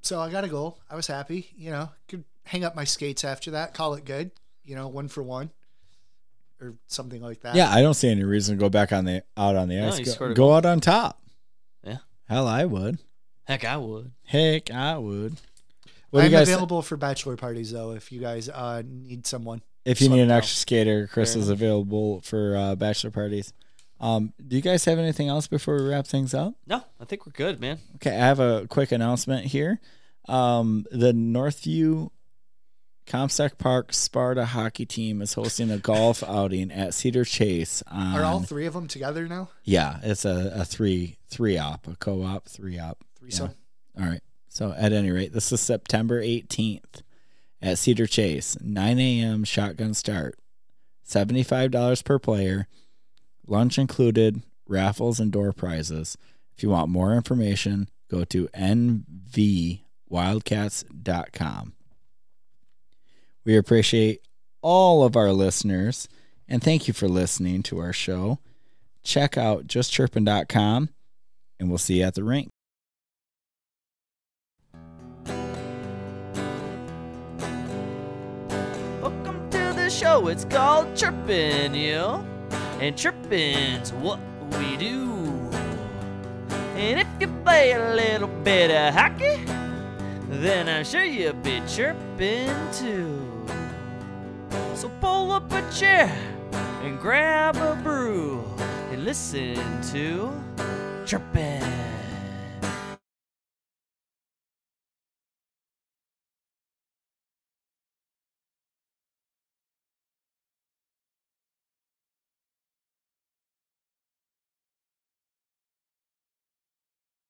So I got a goal. I was happy. You know, could hang up my skates after that, call it good. You know, one for one or something like that. Yeah, I don't see any reason to go back on the out on the No, ice. you Go, a go out on top. Yeah. Hell, I would. Heck, I would. Heck, I would. What do I'm you guys? available for bachelor parties though. If you guys uh, need someone, if you need an extra skater, Chris Fair is enough. available for uh, bachelor parties. Um, do you guys have anything else before we wrap things up? No, I think we're good, man. Okay, I have a quick announcement here. Um, the Northview Comstock Park Sparta hockey team is hosting a golf [LAUGHS] outing at Cedar Chase. On, are all three of them together now? yeah, it's a, a three three op, a co op, three op. Three Yeah. All right. So at any rate, this is September 18th at Cedar Chase, 9 a.m. shotgun start, $75 per player, lunch included, raffles and door prizes. If you want more information, go to nvwildcats.com. We appreciate all of our listeners and thank you for listening to our show. Check out justchirping.com and we'll see you at the rink. Welcome to the show. It's called Chirpin', you. And chirpin's what we do. And if you play a little bit of hockey, then I'm sure you'll be chirping too. So pull up a chair and grab a brew and listen to Chirpin'.